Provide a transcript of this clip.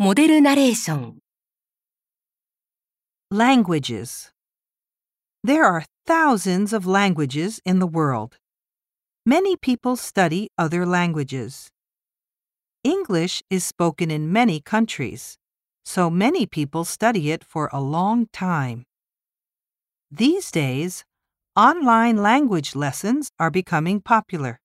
モデルナレーション Languages. There are thousands of languages in the world. Many people study other languages. English is spoken in many countries, so many people study it for a long time. These days, online language lessons are becoming popular.